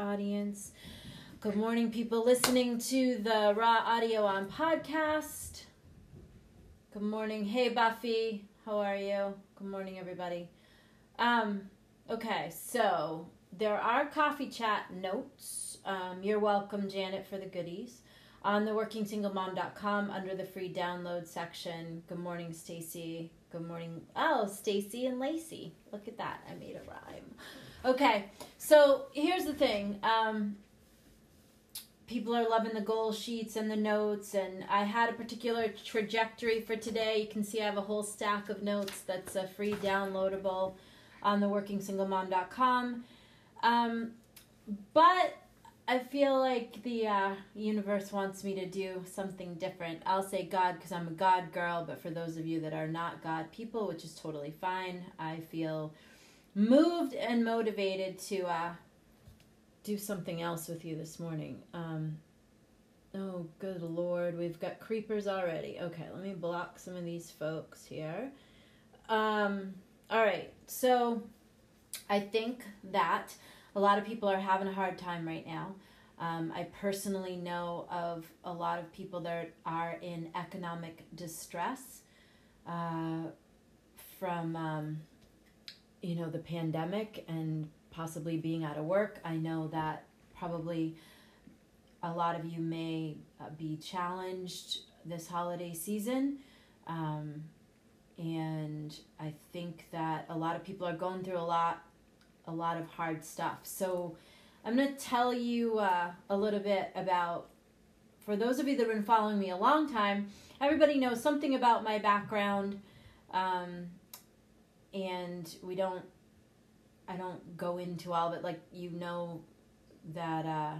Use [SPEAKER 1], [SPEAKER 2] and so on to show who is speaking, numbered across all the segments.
[SPEAKER 1] audience. Good morning, people listening to the Raw Audio on podcast. Good morning. Hey, Buffy. How are you? Good morning, everybody. Um, okay, so there are coffee chat notes. Um, you're welcome, Janet, for the goodies on the workingsinglemom.com under the free download section. Good morning, Stacy. Good morning. Oh, Stacy and Lacey. Look at that. I made a rhyme. Okay, so here's the thing. Um, people are loving the goal sheets and the notes, and I had a particular trajectory for today. You can see I have a whole stack of notes that's a free downloadable on the workingsinglemom.com. Um, but I feel like the uh, universe wants me to do something different. I'll say God because I'm a God girl, but for those of you that are not God people, which is totally fine, I feel moved and motivated to uh, do something else with you this morning. Um, oh, good Lord, we've got creepers already. Okay, let me block some of these folks here. Um, all right, so I think that a lot of people are having a hard time right now. Um, I personally know of a lot of people that are in economic distress uh, from, um, you know, the pandemic and possibly being out of work. I know that probably a lot of you may uh, be challenged this holiday season. Um, and I think that a lot of people are going through a lot a lot of hard stuff. So I'm going to tell you uh, a little bit about, for those of you that have been following me a long time, everybody knows something about my background. Um, and we don't, I don't go into all of it. Like, you know that, uh,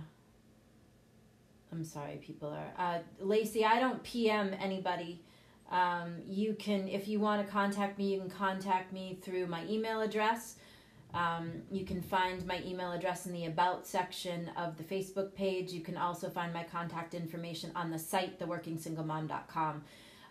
[SPEAKER 1] I'm sorry, people are, uh, Lacey, I don't PM anybody. Um, you can, if you want to contact me, you can contact me through my email address. Um, you can find my email address in the About section of the Facebook page. You can also find my contact information on the site, theworkingsinglemom.com.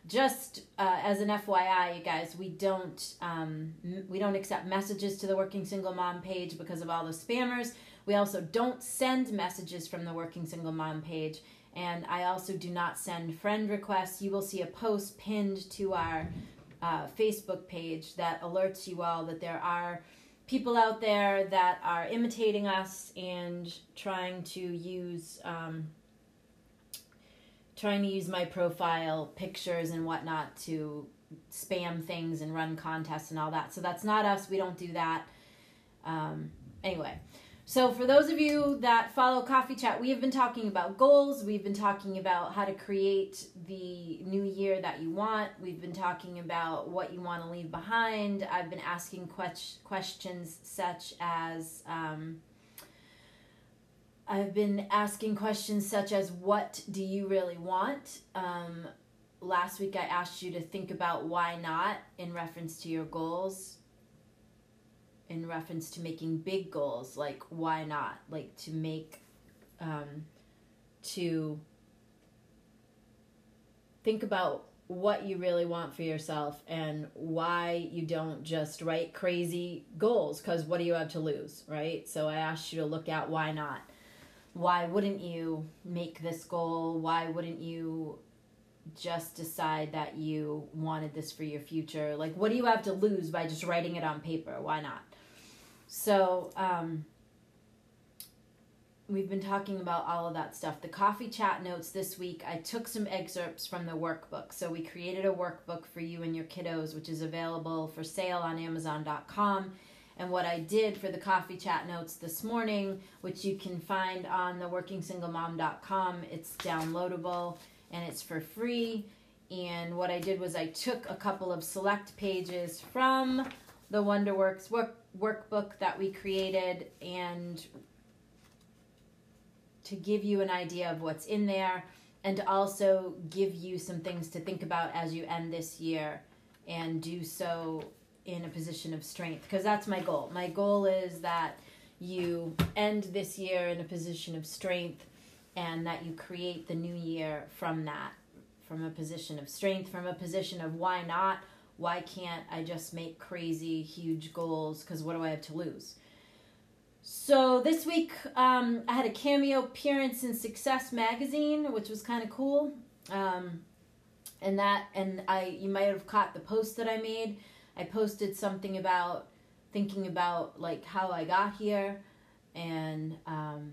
[SPEAKER 1] Just uh, as an FYI, you guys, we don't um, we don't accept messages to the Working Single Mom page because of all the spammers. We also don't send messages from the Working Single Mom page, and I also do not send friend requests. You will see a post pinned to our uh, Facebook page that alerts you all that there are people out there that are imitating us and trying to use um, trying to use my profile pictures and whatnot to spam things and run contests and all that so that's not us we don't do that um, anyway so, for those of you that follow Coffee Chat, we have been talking about goals. We've been talking about how to create the new year that you want. We've been talking about what you want to leave behind. I've been asking que- questions such as um, I've been asking questions such as what do you really want? Um, last week I asked you to think about why not in reference to your goals in reference to making big goals like why not? Like to make um, to think about what you really want for yourself and why you don't just write crazy goals because what do you have to lose right? So i asked you to look at why not why wouldn't you make this goal why wouldn't you just decide that you wanted this for your future like what do you have to lose by just writing it on paper why not so, um, we've been talking about all of that stuff. The coffee chat notes this week, I took some excerpts from the workbook. So, we created a workbook for you and your kiddos, which is available for sale on Amazon.com. And what I did for the coffee chat notes this morning, which you can find on the workingsinglemom.com, it's downloadable and it's for free. And what I did was I took a couple of select pages from the Wonderworks work, workbook that we created and to give you an idea of what's in there and also give you some things to think about as you end this year and do so in a position of strength because that's my goal. My goal is that you end this year in a position of strength and that you create the new year from that from a position of strength from a position of why not why can't I just make crazy, huge goals? Because what do I have to lose? So this week, um, I had a cameo appearance in Success Magazine, which was kind of cool. Um, and that, and I, you might have caught the post that I made. I posted something about thinking about like how I got here, and um,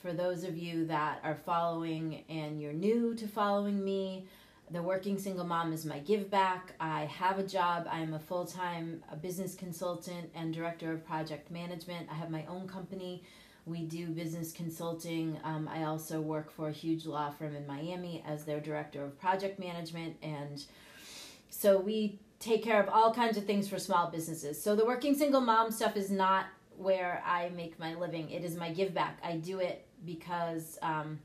[SPEAKER 1] for those of you that are following and you're new to following me, the Working Single Mom is my give back. I have a job. I am a full time business consultant and director of project management. I have my own company. We do business consulting. Um, I also work for a huge law firm in Miami as their director of project management. And so we take care of all kinds of things for small businesses. So the Working Single Mom stuff is not where I make my living, it is my give back. I do it because. Um,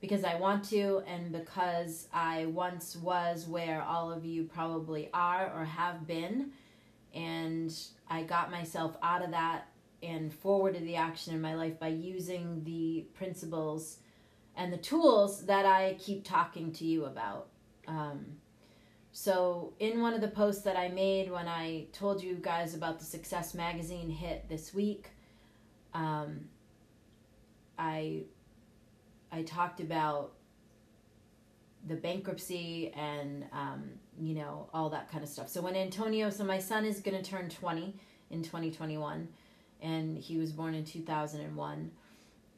[SPEAKER 1] because I want to and because I once was where all of you probably are or have been. And I got myself out of that and forwarded the action in my life by using the principles and the tools that I keep talking to you about. Um, so, in one of the posts that I made when I told you guys about the Success Magazine hit this week, um, I I talked about the bankruptcy and um, you know all that kind of stuff. So when Antonio, so my son is going to turn twenty in twenty twenty one, and he was born in two thousand and one.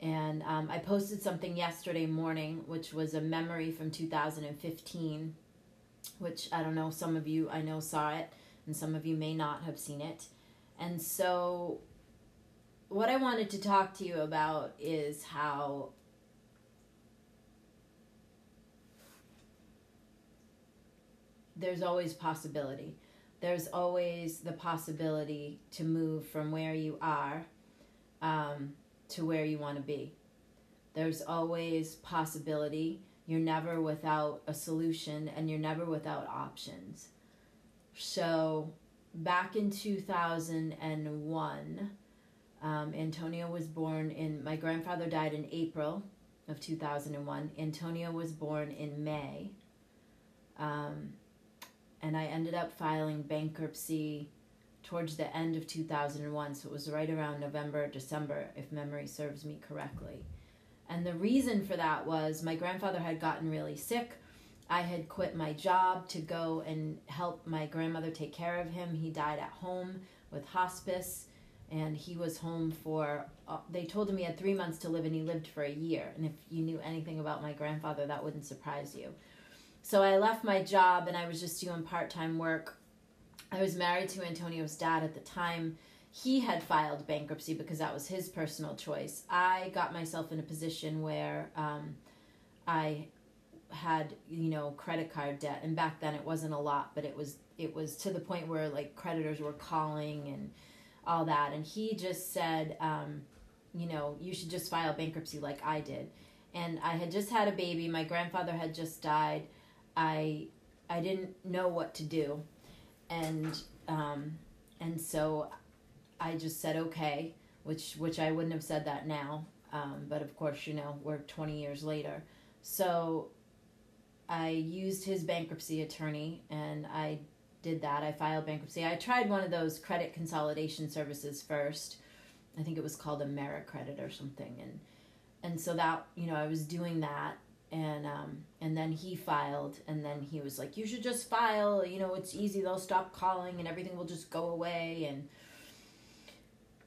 [SPEAKER 1] And um, I posted something yesterday morning, which was a memory from 2015, which I don't know, some of you I know saw it, and some of you may not have seen it. And so, what I wanted to talk to you about is how there's always possibility. There's always the possibility to move from where you are um, to where you want to be. There's always possibility. You're never without a solution and you're never without options. So, back in 2001, um, Antonio was born in, my grandfather died in April of 2001. Antonio was born in May. Um, and I ended up filing bankruptcy towards the end of 2001, so it was right around November, December, if memory serves me correctly. And the reason for that was my grandfather had gotten really sick. I had quit my job to go and help my grandmother take care of him. He died at home with hospice, and he was home for, uh, they told him he had three months to live, and he lived for a year. And if you knew anything about my grandfather, that wouldn't surprise you. So I left my job and I was just doing part time work. I was married to Antonio's dad at the time. He had filed bankruptcy because that was his personal choice. I got myself in a position where um, I had you know credit card debt and back then it wasn't a lot but it was it was to the point where like creditors were calling and all that and he just said um, you know you should just file bankruptcy like i did. And i had just had a baby. My grandfather had just died. I I didn't know what to do, and um, and so I just said okay, which which I wouldn't have said that now, um, but of course you know we're twenty years later, so I used his bankruptcy attorney and I did that. I filed bankruptcy. I tried one of those credit consolidation services first. I think it was called AmeriCredit or something, and and so that you know I was doing that. And um, and then he filed. And then he was like you should just file. You know it's easy. They'll stop calling and everything will just go away. And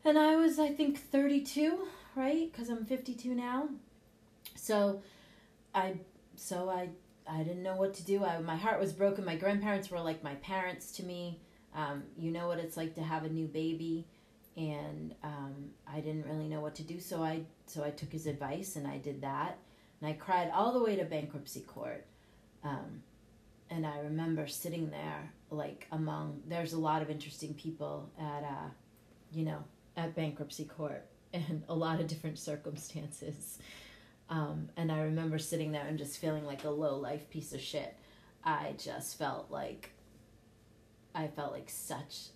[SPEAKER 1] and i was i think 32 right? Because i'm 52 now. So i so i i didn't know what to do. I, my heart was broken. My grandparents were like my parents to me. Um, you know what it's like to have a new baby. And um, i didn't really know what to do. So i so i took his advice and i did that. And I cried all the way to bankruptcy court. Um, and I remember sitting there, like among, there's a lot of interesting people at, uh, you know, at bankruptcy court and a lot of different circumstances. Um, and I remember sitting there and just feeling like a low life piece of shit. I just felt like, I felt like such,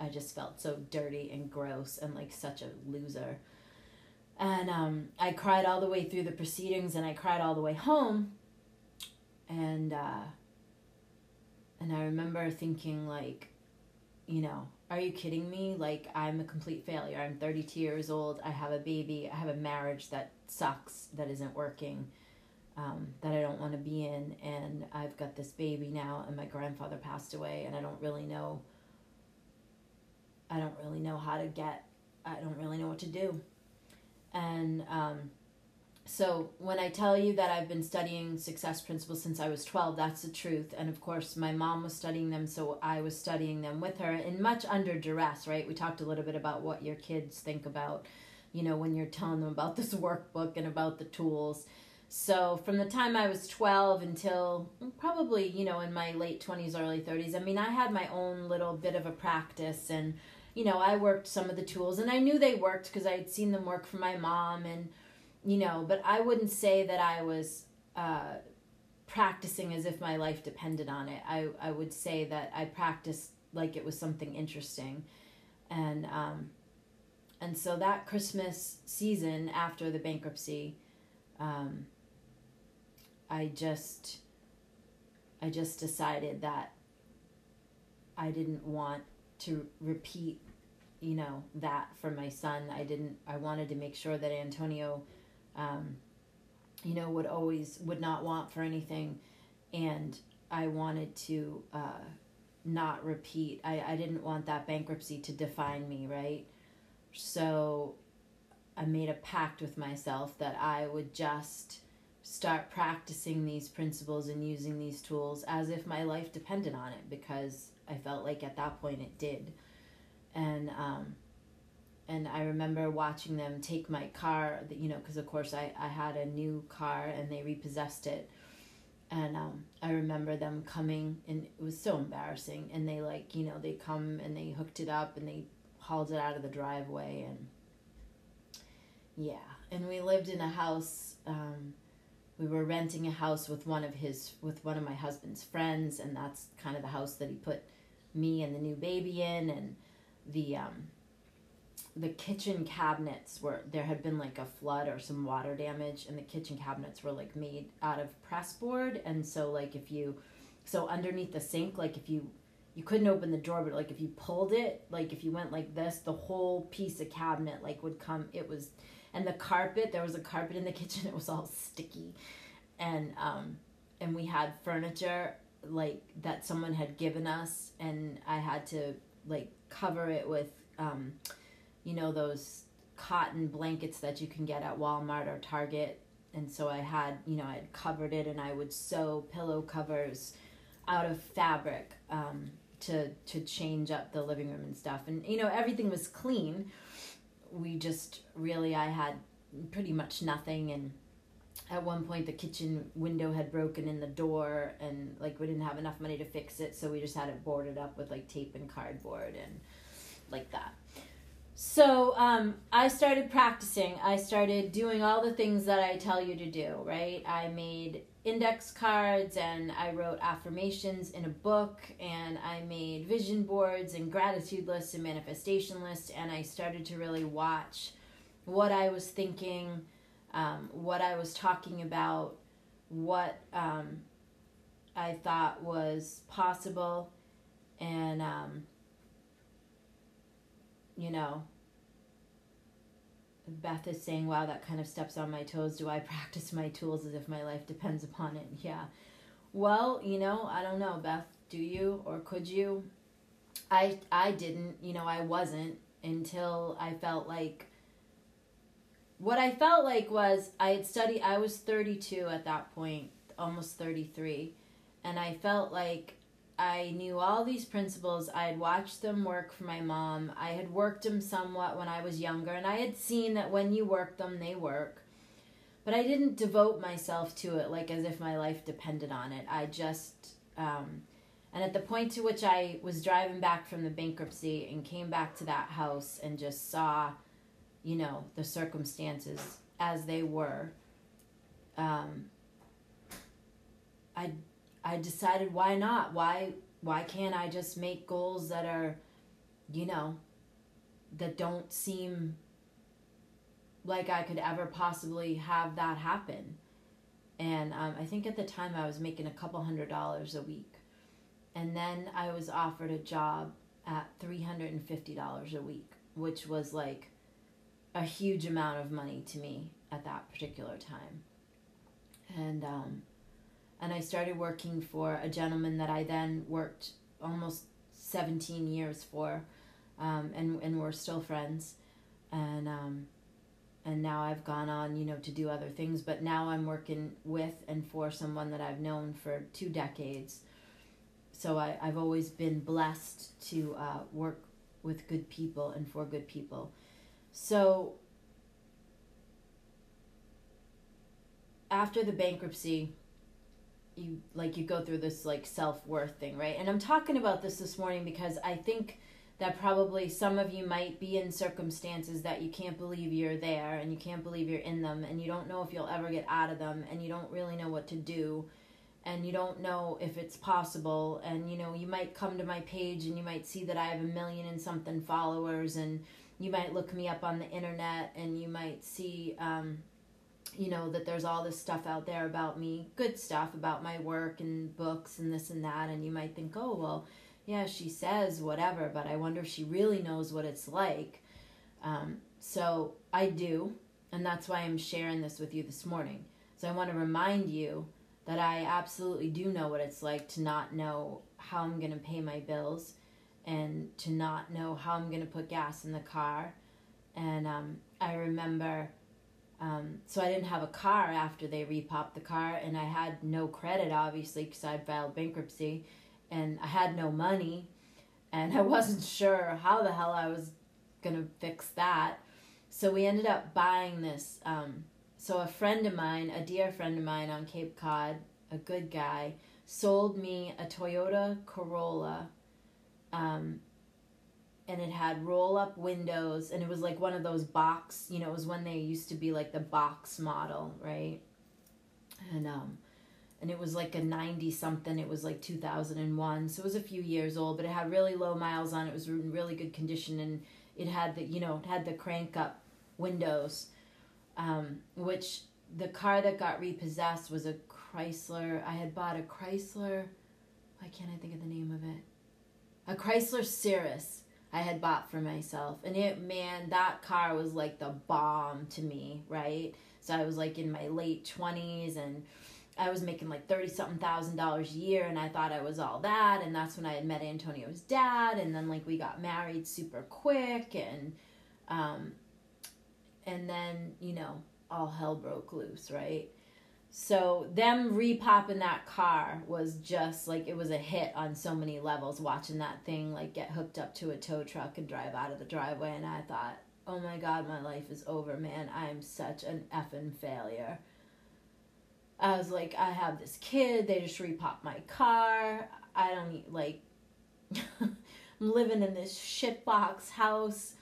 [SPEAKER 1] I just felt so dirty and gross and like such a loser and um, I cried all the way through the proceedings, and I cried all the way home. And uh, and I remember thinking like, you know, are you kidding me? Like, I'm a complete failure. I'm 32 years old. I have a baby. I have a marriage that sucks, that isn't working, um, that I don't want to be in. And I've got this baby now, and my grandfather passed away, and I don't really know. I don't really know how to get, I don't really know what to do. And um, so when I tell you that I've been studying success principles since I was 12, that's the truth. And of course, my mom was studying them, so I was studying them with her and much under duress, right? We talked a little bit about what your kids think about, you know, when you're telling them about this workbook and about the tools. So from the time I was 12 until probably, you know, in my late 20s, early 30s, I mean, I had my own little bit of a practice and, you know, I worked some of the tools and I knew they worked because I had seen them work for my mom and, you know, but I wouldn't say that I was uh, practicing as if my life depended on it. I, I would say that I practiced like it was something interesting. And, um, and so that Christmas season after the bankruptcy, um, I just, I just decided that I didn't want to repeat, you know, that for my son. I didn't, I wanted to make sure that Antonio um, you know, would always would not want for anything, and I wanted to uh, not repeat. I I didn't want that bankruptcy to define me, right? So I made a pact with myself that I would just start practicing these principles and using these tools as if my life depended on it because I felt like at that point it did. And um, and I remember watching them take my car, you know, because of course I, I had a new car and they repossessed it. And um, I remember them coming, and it was so embarrassing. And they, like, you know, they come and they hooked it up and they hauled it out of the driveway. And yeah, and we lived in a house. Um, we were renting a house with one of his, with one of my husband's friends, and that's kind of the house that he put me and the new baby in. And the, um, the kitchen cabinets were there had been like a flood or some water damage and the kitchen cabinets were like made out of press board. And so like if you so underneath the sink like if you you couldn't open the drawer but like if you pulled it like if you went like this the whole piece of cabinet like would come it was and the carpet there was a carpet in the kitchen it was all sticky. And um and we had furniture like that someone had given us and i had to like cover it with um you know, those cotton blankets that you can get at Walmart or Target. And so I had, you know, I had covered it and I would sew pillow covers out of fabric um, to, to change up the living room and stuff. And, you know, everything was clean. We just really, I had pretty much nothing. And at one point, the kitchen window had broken in the door and, like, we didn't have enough money to fix it. So we just had it boarded up with, like, tape and cardboard and like that. So um, I started practicing. I started doing all the things that I tell you to do, right? I made index cards and I wrote affirmations in a book and I made vision boards and gratitude lists and manifestation lists and I started to really watch what I was thinking, um, what I was talking about, what um, I thought was possible, and um, you know, Beth is saying, wow, that kind of steps on my toes. Do I practice my tools as if my life depends upon it? Yeah. Well, you know, I don't know, Beth. Do you or could you? I I didn't, you know, I wasn't until I felt like what I felt like was I had studied I was 32 at that point, almost 33, and I felt like I knew all these principles. I had watched them work for my mom. I had worked them somewhat when I was younger, and I had seen that when you work them, they work. But I didn't devote myself to it like as if my life depended on it. I just, um, and at the point to which I was driving back from the bankruptcy and came back to that house and just saw, you know, the circumstances as they were, um, I I decided why not? Why why can't I just make goals that are, you know, that don't seem like I could ever possibly have that happen. And um, I think at the time I was making a couple hundred dollars a week. And then I was offered a job at $350 a week, which was like a huge amount of money to me at that particular time. And um, and I started working for a gentleman that I then worked almost 17 years for, um, and and we're still friends, and um, and now I've gone on, you know, to do other things. But now I'm working with and for someone that I've known for two decades. So I, I've always been blessed to uh, work with good people and for good people. So after the bankruptcy, you like you go through this like self-worth thing, right? And I'm talking about this this morning because I think that probably some of you might be in circumstances that you can't believe you're there and you can't believe you're in them and you don't know if you'll ever get out of them and you don't really know what to do and you don't know if it's possible and you know you might come to my page and you might see that I have a million and something followers and you might look me up on the internet and you might see um, you know that there's all this stuff out there about me good stuff about my work and books and this and that and you might think oh well yeah, she says whatever, but I wonder if she really knows what it's like. Um, so I do, and that's why I'm sharing this with you this morning. So I want to remind you that I absolutely do know what it's like to not know how I'm going to pay my bills and to not know how I'm going to put gas in the car. And um, I remember, um, so I didn't have a car after they repopped the car, and I had no credit, obviously, because I'd filed bankruptcy and I had no money and I wasn't sure how the hell I was gonna fix that. So we ended up buying this. Um, so a friend of mine, a dear friend of mine on Cape Cod, a good guy, sold me a Toyota Corolla. Um, and it had roll up windows and it was like one of those box, you know, it was when they used to be like the box model, right? And um and it was like a 90 something it was like 2001 so it was a few years old but it had really low miles on it. it was in really good condition and it had the you know it had the crank up windows um, which the car that got repossessed was a chrysler i had bought a chrysler why can't i think of the name of it a chrysler cirrus i had bought for myself and it man that car was like the bomb to me right so i was like in my late 20s and I was making like thirty something thousand dollars a year, and I thought I was all that. And that's when I had met Antonio's dad, and then like we got married super quick, and um, and then you know all hell broke loose, right? So them repopping that car was just like it was a hit on so many levels. Watching that thing like get hooked up to a tow truck and drive out of the driveway, and I thought, oh my god, my life is over, man. I am such an effing failure I was like, I have this kid. They just repopped my car. I don't need, like, I'm living in this shitbox house.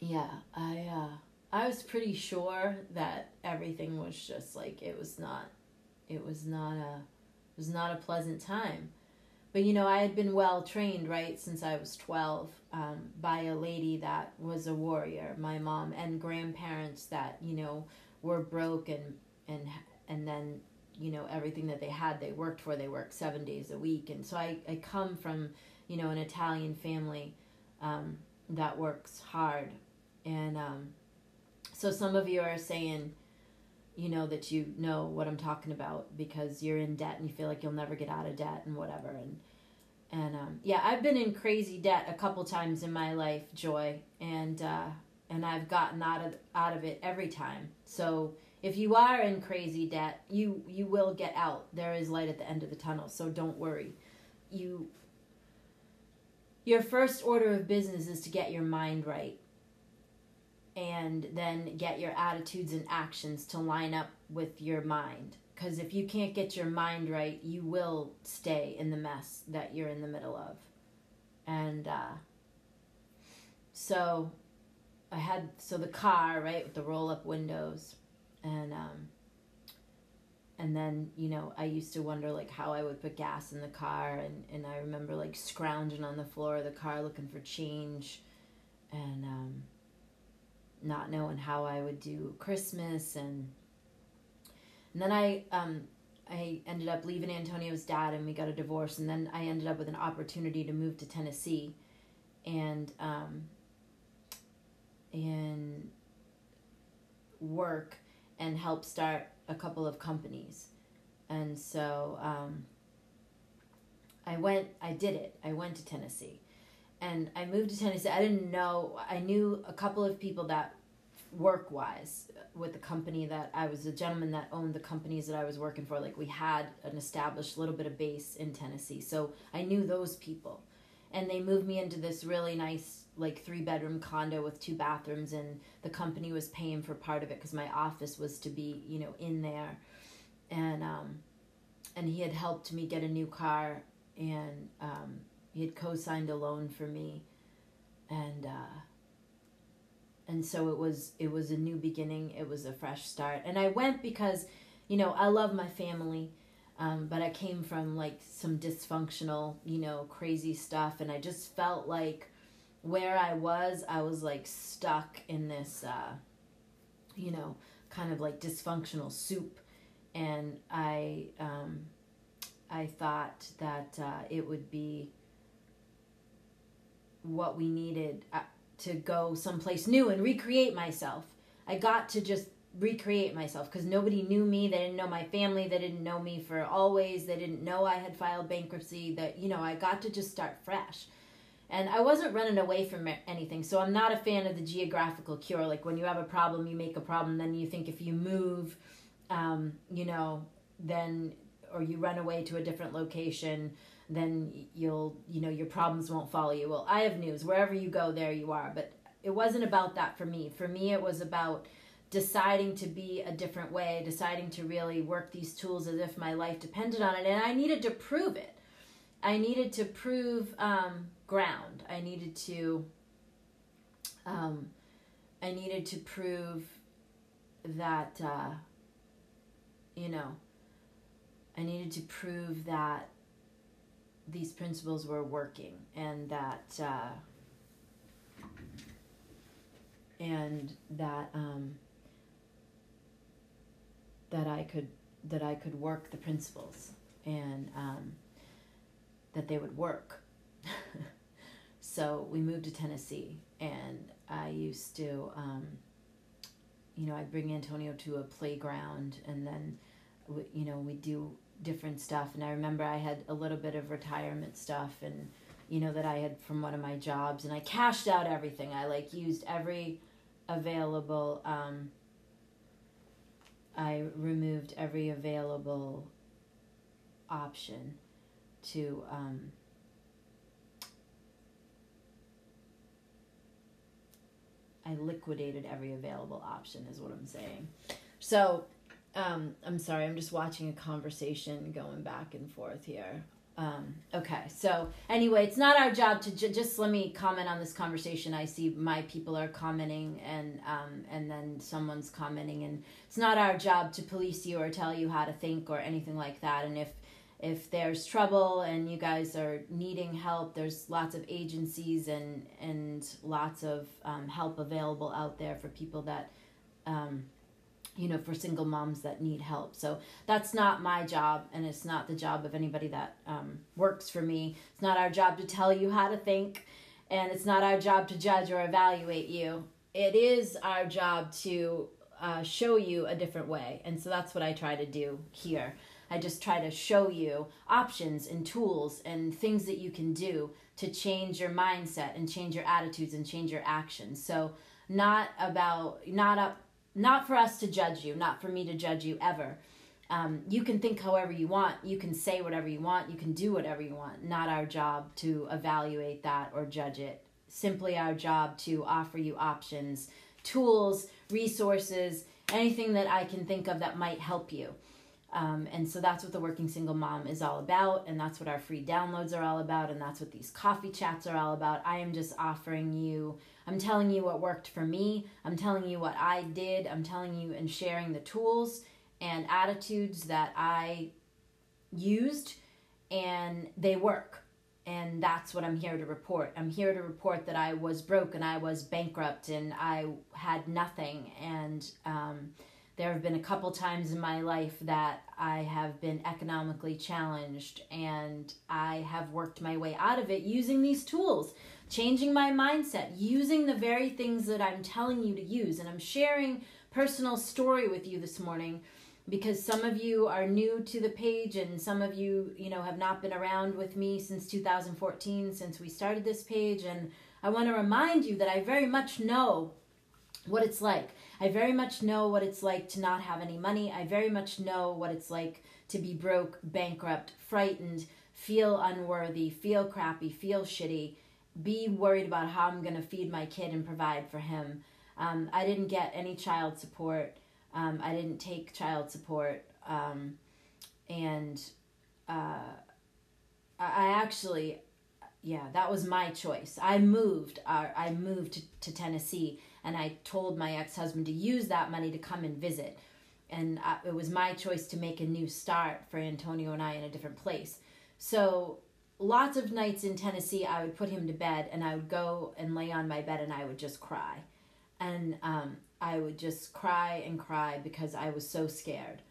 [SPEAKER 1] Yeah, I, uh, I was pretty sure that everything was just like, it was not, it was not a, it was not a pleasant time. But, you know, I had been well trained, right, since I was 12 um, by a lady that was a warrior, my mom, and grandparents that, you know, were broke and and and then you know everything that they had they worked for they worked seven days a week. And so i, I come from you know an italian family um, that works hard. And um, so some of you are saying you know that you know what i'm talking about because you're in debt and you feel like you'll never get out of debt and whatever and and um, yeah i've been in crazy debt a couple times in my life joy and uh, and i've gotten out of out of it every time so if you are in crazy debt, you you will get out. There is light at the end of the tunnel, so don't worry. You your first order of business is to get your mind right and then get your attitudes and actions to line up with your mind. Because if you can't get your mind right you will stay in the mess that you're in the middle of. And uh, so i had so the car right with the roll up windows and um, and then you know I used to wonder like how I would put gas in the car, and and I remember like scrounging on the floor of the car looking for change, and um, not knowing how I would do Christmas, and and then I um, I ended up leaving Antonio's dad and we got a divorce and then I ended up with an opportunity to move to Tennessee. And um, and work and help start a couple of companies. And so um, I went I did it. I went to Tennessee and I moved to Tennessee I didn't know I knew a couple of people that work wise with the company that I was a gentleman that owned the companies that I was working for. Like we had an established little bit of base in Tennessee, so I knew those people, and they moved me into this really nice like three bedroom condo with two bathrooms, and the company was paying for part of it because my office was to be you know in there, and um, and he had helped me get a new car, and um, he had co-signed a loan for me, and. Uh, and so it was it was a new beginning. It was a fresh start. And i went because you know i love my family um, but i came from like some dysfunctional you know crazy stuff. And i just felt like where i was i was like stuck in this uh, you know kind of like dysfunctional soup. And i um, i thought that uh, it would be what we needed uh, to go someplace new and recreate myself. I got to just recreate myself because nobody knew me. They didn't know my family. They didn't know me for always. They didn't know I had filed bankruptcy. That, you know, I got to just start fresh. And I wasn't running away from anything. So I'm not a fan of the geographical cure. Like when you have a problem, you make a problem. Then you think if you move, um, you know, then, or you run away to a different location, then you'll you know your problems won't follow you. Well i have news. Wherever you go there you are. But it wasn't about that for me. For me it was about deciding to be a different way deciding to really work these tools as if my life depended on it. And i needed to prove it. I needed to prove um, ground. I needed to um, i needed to prove that uh, you know i needed to prove that these principles were working and that uh, and that um, that I could that I could work the principles and um, that they would work. so we moved to Tennessee, and I used to, um, you know, I'd bring Antonio to a playground, and then, you know, we do different stuff and i remember i had a little bit of retirement stuff and you know that i had from one of my jobs and i cashed out everything. I like used every available um, i removed every available option to um, i liquidated every available option is what i'm saying. So um, I'm sorry, I'm just watching a conversation going back and forth here. Um, okay, so anyway, it's not our job to ju- just let me comment on this conversation. I see my people are commenting, and um, and then someone's commenting, and it's not our job to police you or tell you how to think or anything like that. And if if there's trouble and you guys are needing help, there's lots of agencies and and lots of um, help available out there for people that um, you know, for single moms that need help. So that's not my job, and it's not the job of anybody that um, works for me. It's not our job to tell you how to think, and it's not our job to judge or evaluate you. It is our job to uh, show you a different way, and so that's what I try to do here. I just try to show you options and tools and things that you can do to change your mindset and change your attitudes and change your actions. So not about not up not for us to judge you, not for me to judge you ever. Um, you can think however you want, you can say whatever you want, you can do whatever you want. Not our job to evaluate that or judge it. Simply our job to offer you options, tools, resources, anything that I can think of that might help you. Um, and so that's what the Working Single Mom is all about, and that's what our free downloads are all about, and that's what these coffee chats are all about. I am just offering you I'm telling you what worked for me. I'm telling you what I did. I'm telling you and sharing the tools and attitudes that I used, and they work. And that's what I'm here to report. I'm here to report that I was broke and I was bankrupt and I had nothing, and um, there have been a couple times in my life that I have been economically challenged and I have worked my way out of it using these tools, changing my mindset, using the very things that I'm telling you to use. And I'm sharing personal story with you this morning because some of you are new to the page and some of you, you know, have not been around with me since 2014 since we started this page and I want to remind you that I very much know what it's like. I very much know what it's like to not have any money. I very much know what it's like to be broke, bankrupt, frightened, feel unworthy, feel crappy, feel shitty, be worried about how I'm going to feed my kid and provide for him. Um, I didn't get any child support. Um, I didn't take child support. Um, and uh, I actually, yeah, that was my choice. I moved. Uh, I moved to, to Tennessee and I told my ex husband to use that money to come and visit. And I, it was my choice to make a new start for Antonio and I in a different place. So, lots of nights in Tennessee, I would put him to bed and I would go and lay on my bed and I would just cry. And um, I would just cry and cry because I was so scared.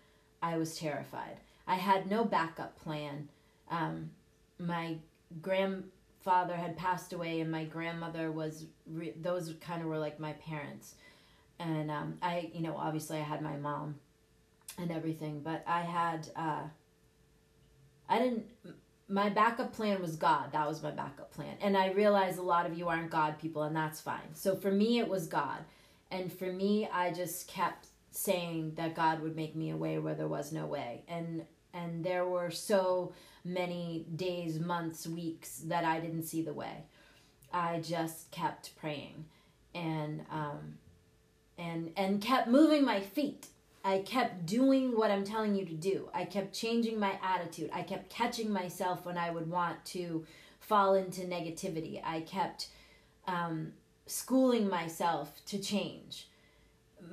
[SPEAKER 1] I was terrified. I had no backup plan. Um, my grand father had passed away and my grandmother was re- those kind of were like my parents. And um, i you know obviously i had my mom and everything but i had uh, i didn't my backup plan was god. That was my backup plan. And i realize a lot of you aren't god people and that's fine. So for me it was god. And for me i just kept saying that god would make me a way where there was no way. And and there were so many days, months, weeks that I didn't see the way. I just kept praying and um, and and kept moving my feet. I kept doing what I'm telling you to do. I kept changing my attitude. I kept catching myself when I would want to fall into negativity. I kept um, schooling myself to change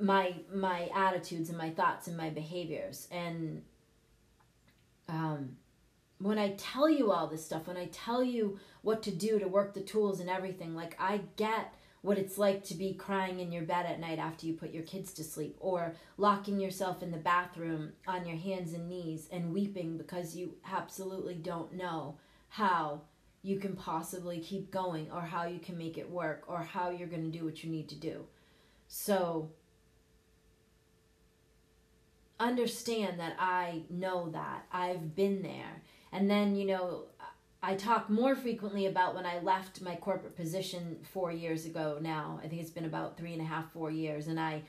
[SPEAKER 1] my my attitudes and my thoughts and my behaviors and um, when I tell you all this stuff, when I tell you what to do to work the tools and everything, like I get what it's like to be crying in your bed at night after you put your kids to sleep or locking yourself in the bathroom on your hands and knees and weeping because you absolutely don't know how you can possibly keep going or how you can make it work or how you're going to do what you need to do. So, understand that I know that. I've been there. And then, you know, I talk more frequently about when I left my corporate position four years ago now. I think it's been about three and a half, four years. And I,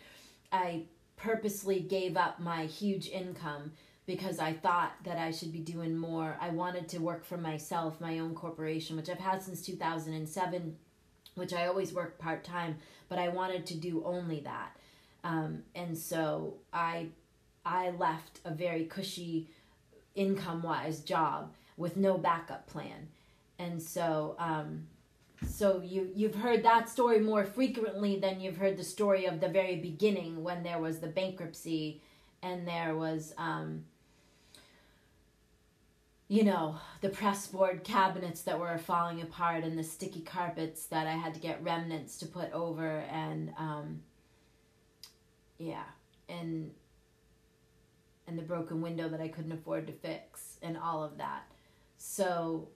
[SPEAKER 1] I purposely gave up my huge income because I thought that I should be doing more. I wanted to work for myself, my own corporation, which I've had since 2007, which I always work part time, but I wanted to do only that. Um, and so I I left a very cushy income wise job with no backup plan. And so um, so you you've heard that story more frequently than you've heard the story of the very beginning when there was the bankruptcy and there was um, you know the press board cabinets that were falling apart and the sticky carpets that I had to get remnants to put over and um, yeah and and the broken window that I couldn't afford to fix and all of that. So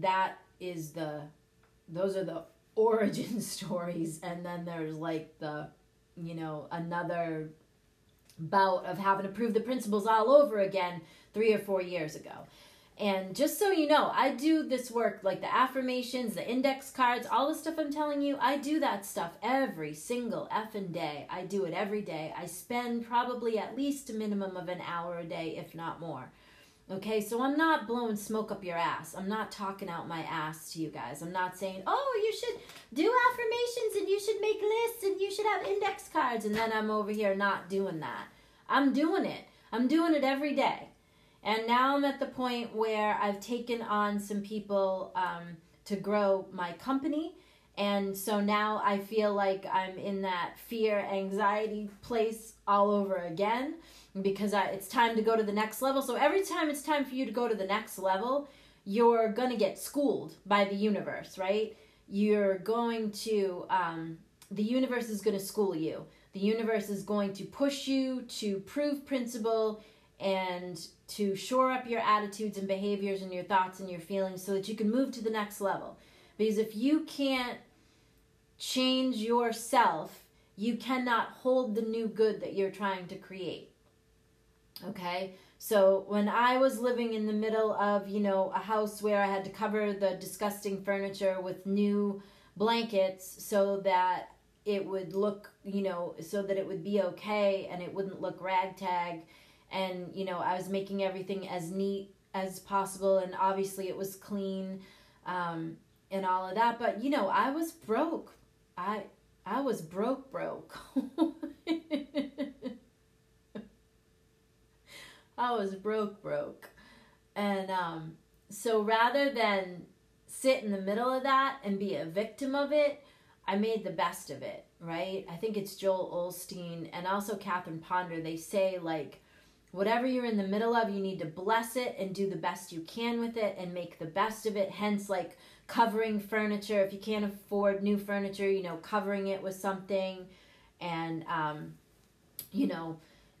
[SPEAKER 1] that is the those are the origin stories and then there's like the you know another bout of having to prove the principles all over again 3 or 4 years ago. And just so you know, I do this work like the affirmations, the index cards, all the stuff I'm telling you. I do that stuff every single effing day. I do it every day. I spend probably at least a minimum of an hour a day, if not more. Okay, so I'm not blowing smoke up your ass. I'm not talking out my ass to you guys. I'm not saying, oh, you should do affirmations and you should make lists and you should have index cards. And then I'm over here not doing that. I'm doing it. I'm doing it every day. And now I'm at the point where I've taken on some people um, to grow my company. And so now I feel like I'm in that fear, anxiety place all over again because I, it's time to go to the next level. So every time it's time for you to go to the next level, you're going to get schooled by the universe, right? You're going to, um, the universe is going to school you The universe is going to push you to prove principle and to shore up your attitudes and behaviors and your thoughts and your feelings so that you can move to the next level. Because if you can't change yourself, you cannot hold the new good that you're trying to create. Okay? So when I was living in the middle of, you know, a house where I had to cover the disgusting furniture with new blankets so that it would look, you know, so that it would be okay and it wouldn't look ragtag and you know i was making everything as neat as possible and obviously it was clean um, and all of that. But you know i was broke. I i was broke broke. I was broke broke. And um, so rather than sit in the middle of that and be a victim of it i made the best of it right? I think it's joel osteen and also catherine ponder. They say like Whatever you're in the middle of, you need to bless it and do the best you can with it and make the best of it. Hence, like covering furniture. If you can't afford new furniture, you know, covering it with something and, um, you know,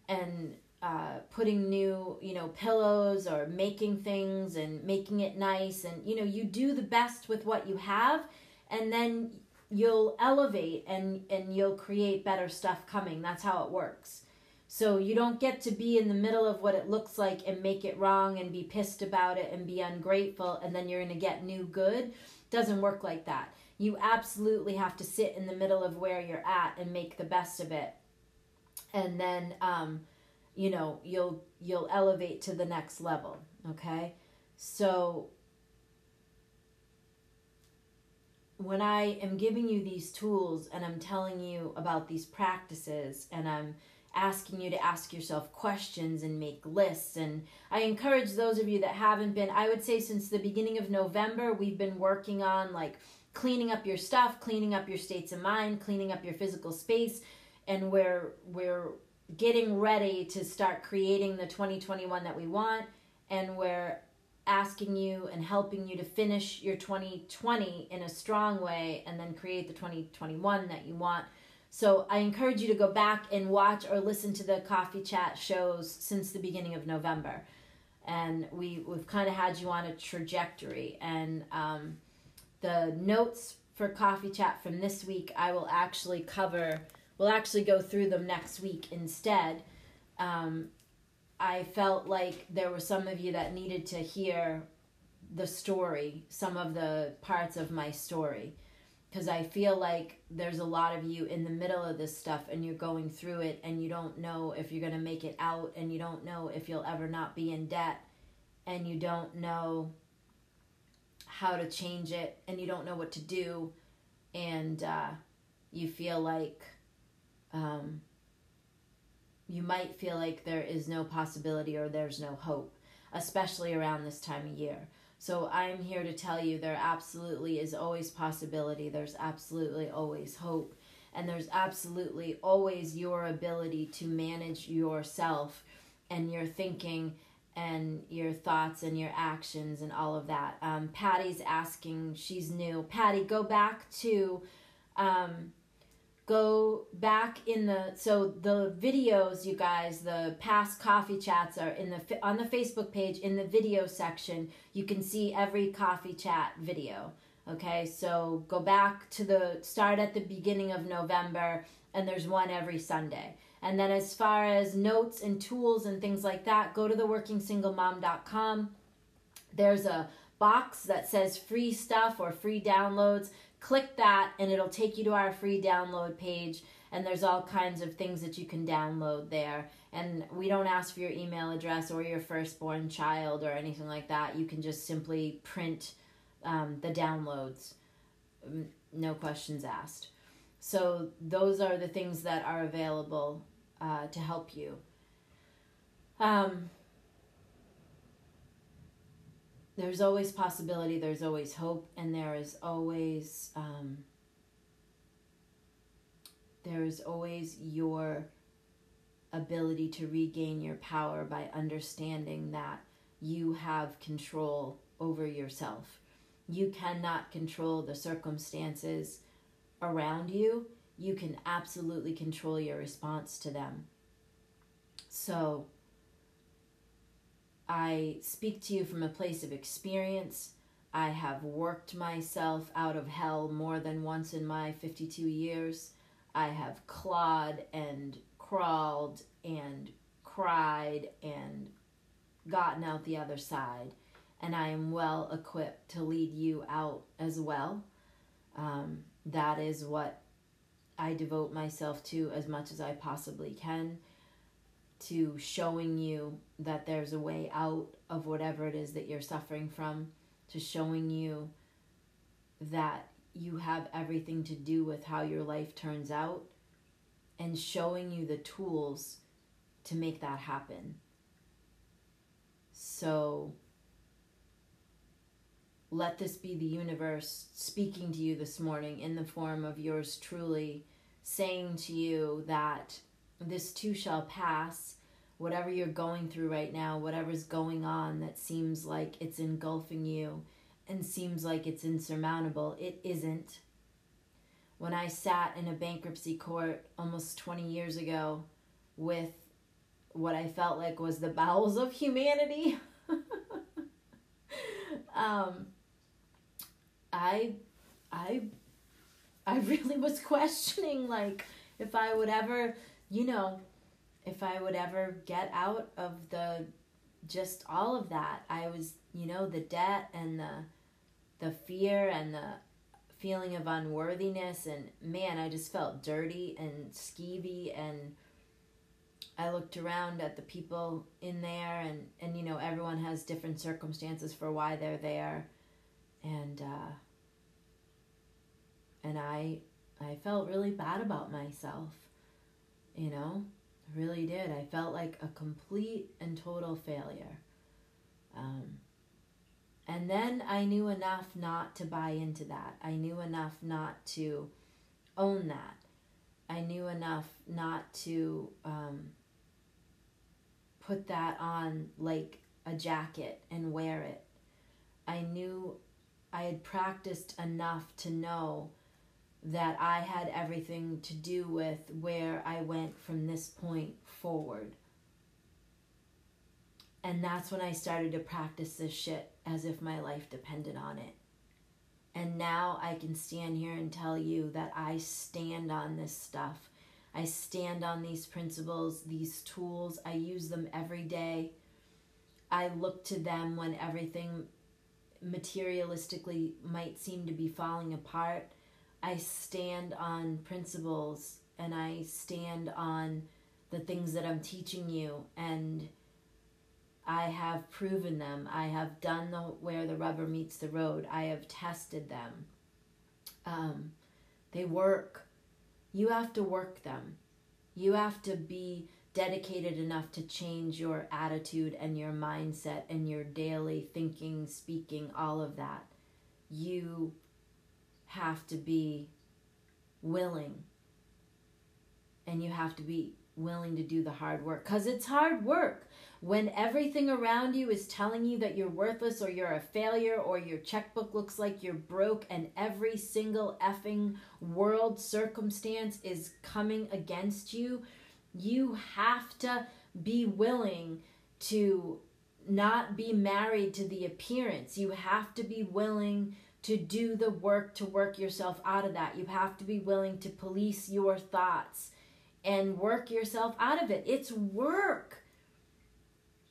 [SPEAKER 1] and uh, putting new, you know, pillows or making things and making it nice. And, you know, you do the best with what you have and then you'll elevate and, and you'll create better stuff coming. That's how it works. So you don't get to be in the middle of what it looks like and make it wrong and be pissed about it and be ungrateful and then you're going to get new good. Doesn't work like that. You absolutely have to sit in the middle of where you're at and make the best of it. And then um, you know, you'll you'll elevate to the next level, okay? So when I am giving you these tools and I'm telling you about these practices and I'm asking you to ask yourself questions and make lists. And I encourage those of you that haven't been, I would say since the beginning of November, we've been working on like cleaning up your stuff, cleaning up your states of mind, cleaning up your physical space. And we're, we're getting ready to start creating the 2021 that we want. And we're asking you and helping you to finish your 2020 in a strong way and then create the 2021 that you want so I encourage you to go back and watch or listen to the coffee chat shows since the beginning of November. And we, we've kind of had you on a trajectory. And um, the notes for coffee chat from this week, I will actually cover, we'll actually go through them next week instead. Um, I felt like there were some of you that needed to hear the story, some of the parts of my story because I feel like there's a lot of you in the middle of this stuff and you're going through it and you don't know if you're going to make it out and you don't know if you'll ever not be in debt and you don't know how to change it and you don't know what to do and uh, you feel like um, you might feel like there is no possibility or there's no hope, especially around this time of year. So I'm here to tell you there absolutely is always possibility. There's absolutely always hope. And there's absolutely always your ability to manage yourself and your thinking and your thoughts and your actions and all of that. Um, Patty's asking, she's new. Patty, go back to um, go back in the so the videos you guys the past coffee chats are in the on the facebook page in the video section. You can see every coffee chat video okay? So go back to the start at the beginning of november and there's one every sunday. And then as far as notes and tools and things like that go to the workingsinglemom.com there's a box that says free stuff or free downloads click that and it'll take you to our free download page and there's all kinds of things that you can download there. And we don't ask for your email address or your firstborn child or anything like that. You can just simply print um, the downloads. No questions asked. So those are the things that are available uh, to help you. Um, there's always possibility, there's always hope, and there is always um, there is always your ability to regain your power by understanding that you have control over yourself. You cannot control the circumstances around you. you can absolutely control your response to them. So, I speak to you from a place of experience. I have worked myself out of hell more than once in my 52 years. I have clawed and crawled and cried and gotten out the other side. And I am well equipped to lead you out as well. Um, that is what I devote myself to as much as I possibly can to showing you that there's a way out of whatever it is that you're suffering from, to showing you that you have everything to do with how your life turns out, and showing you the tools to make that happen. So, let this be the universe speaking to you this morning in the form of yours truly, saying to you that this too shall pass. Whatever you're going through right now, whatever's going on that seems like it's engulfing you and seems like it's insurmountable, it isn't. When I sat in a bankruptcy court almost 20 years ago with what I felt like was the bowels of humanity. um, I, I, I really was questioning like if I would ever, you know, if I would ever get out of the, just all of that. I was, you know, the debt and the, the fear and the feeling of unworthiness and man, I just felt dirty and skeevy and I looked around at the people in there and and you know everyone has different circumstances for why they're there and uh, and I I felt really bad about myself. You know, I really did. I felt like a complete and total failure. Um, and then I knew enough not to buy into that. I knew enough not to own that. I knew enough not to um, put that on like a jacket and wear it. I knew I had practiced enough to know that I had everything to do with where I went from this point forward. And that's when I started to practice this shit as if my life depended on it. And now I can stand here and tell you that I stand on this stuff. I stand on these principles, these tools. I use them every day. I look to them when everything materialistically might seem to be falling apart. I stand on principles and I stand on the things that I'm teaching you and I have proven them. I have done the where the rubber meets the road. I have tested them. Um, they work. You have to work them. You have to be dedicated enough to change your attitude and your mindset and your daily thinking, speaking, all of that. You have to be willing. And you have to be willing to do the hard work because it's hard work. When everything around you is telling you that you're worthless or you're a failure or your checkbook looks like you're broke and every single effing world circumstance is coming against you, you have to be willing to not be married to the appearance. You have to be willing to do the work to work yourself out of that. You have to be willing to police your thoughts and work yourself out of it. It's work.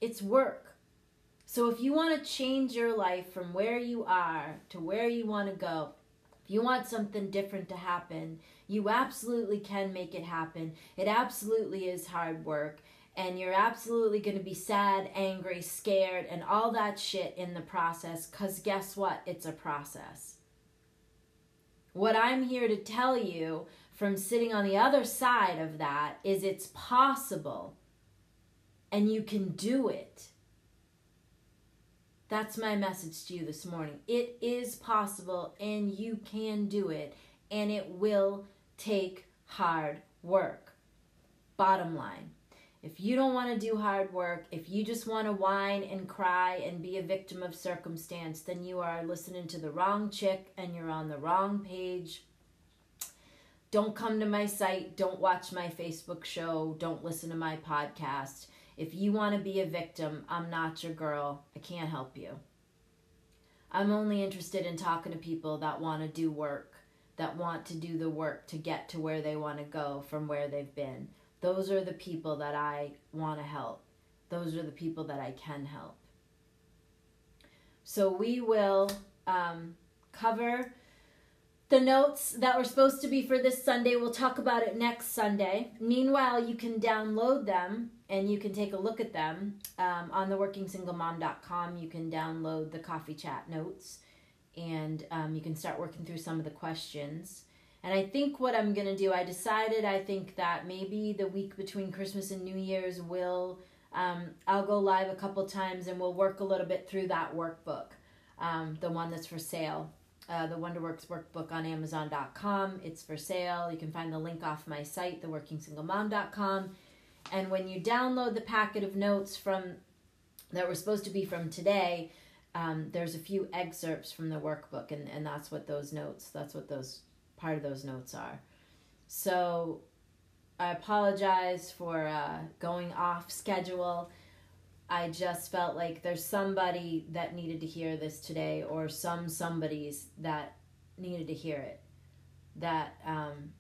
[SPEAKER 1] It's work. So if you want to change your life from where you are to where you want to go, if you want something different to happen, you absolutely can make it happen. It absolutely is hard work. And you're absolutely going to be sad, angry, scared, and all that shit in the process. Because guess what? It's a process. What I'm here to tell you from sitting on the other side of that is it's possible and you can do it. That's my message to you this morning. It is possible and you can do it, and it will take hard work. Bottom line. If you don't want to do hard work, if you just want to whine and cry and be a victim of circumstance, then you are listening to the wrong chick and you're on the wrong page. don't come to my site, don't watch my Facebook show, don't listen to my podcast. If you want to be a victim, I'm not your girl. I can't help you. I'm only interested in talking to people that want to do work, that want to do the work to get to where they want to go from where they've been. Those are the people that I want to help. Those are the people that I can help. So we will um, cover the notes that were supposed to be for this Sunday. We'll talk about it next Sunday. Meanwhile, you can download them and you can take a look at them um, on the workingsinglemom.com. You can download the coffee chat notes and um, you can start working through some of the questions. And I think what I'm going to do, I decided I think that maybe the week between Christmas and New Year's will, um, I'll go live a couple times and we'll work a little bit through that workbook, um, the one that's for sale. Uh, the Wonderworks workbook on Amazon.com. It's for sale. You can find the link off my site, theworkingsinglemom.com. And when you download the packet of notes from that were supposed to be from today, um, there's a few excerpts from the workbook, and, and that's what those notes, that's what those part of those notes are. So I apologize for uh, going off schedule. I just felt like there's somebody that needed to hear this today, or some somebodies that needed to hear it. That um,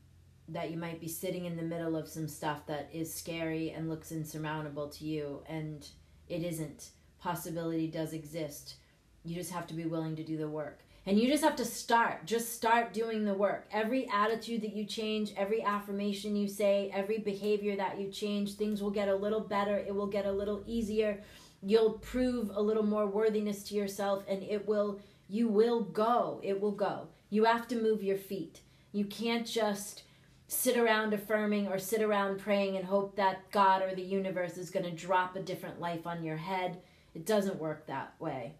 [SPEAKER 1] that you might be sitting in the middle of some stuff that is scary and looks insurmountable to you, and it isn't. Possibility does exist. You just have to be willing to do the work. And you just have to start. Just start doing the work. Every attitude that you change, every affirmation you say, every behavior that you change, things will get a little better. It will get a little easier. You'll prove a little more worthiness to yourself and it will you will go. It will go. You have to move your feet. You can't just sit around affirming or sit around praying and hope that God or the universe is going to drop a different life on your head. It doesn't work that way.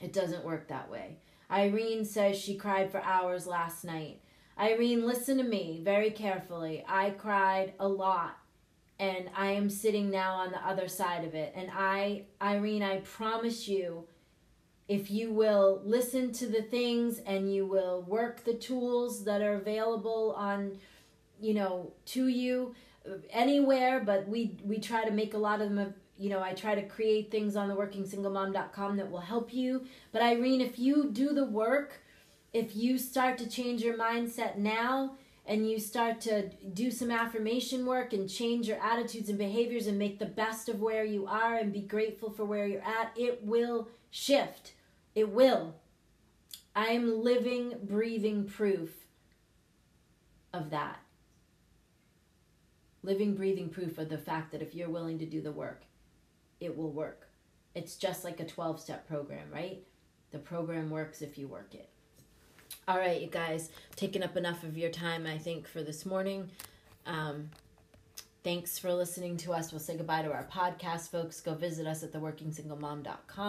[SPEAKER 1] It doesn't work that way. Irene says she cried for hours last night. Irene, listen to me very carefully. I cried a lot and I am sitting now on the other side of it. And I, Irene, I promise you, if you will listen to the things and you will work the tools that are available on, you know, to you uh, anywhere, but we we try to make a lot of them you know, I try to create things on the workingsinglemom.com that will help you. But Irene, if you do the work, if you start to change your mindset now and you start to do some affirmation work and change your attitudes and behaviors and make the best of where you are and be grateful for where you're at, it will shift. It will. I am living, breathing proof of that. Living, breathing proof of the fact that if you're willing to do the work, it will work. It's just like a 12 step program, right? The program works if you work it. All right, you guys, taken up enough of your time, I think, for this morning. Um, thanks for listening to us. We'll say goodbye to our podcast folks. Go visit us at theworkingsinglemom.com.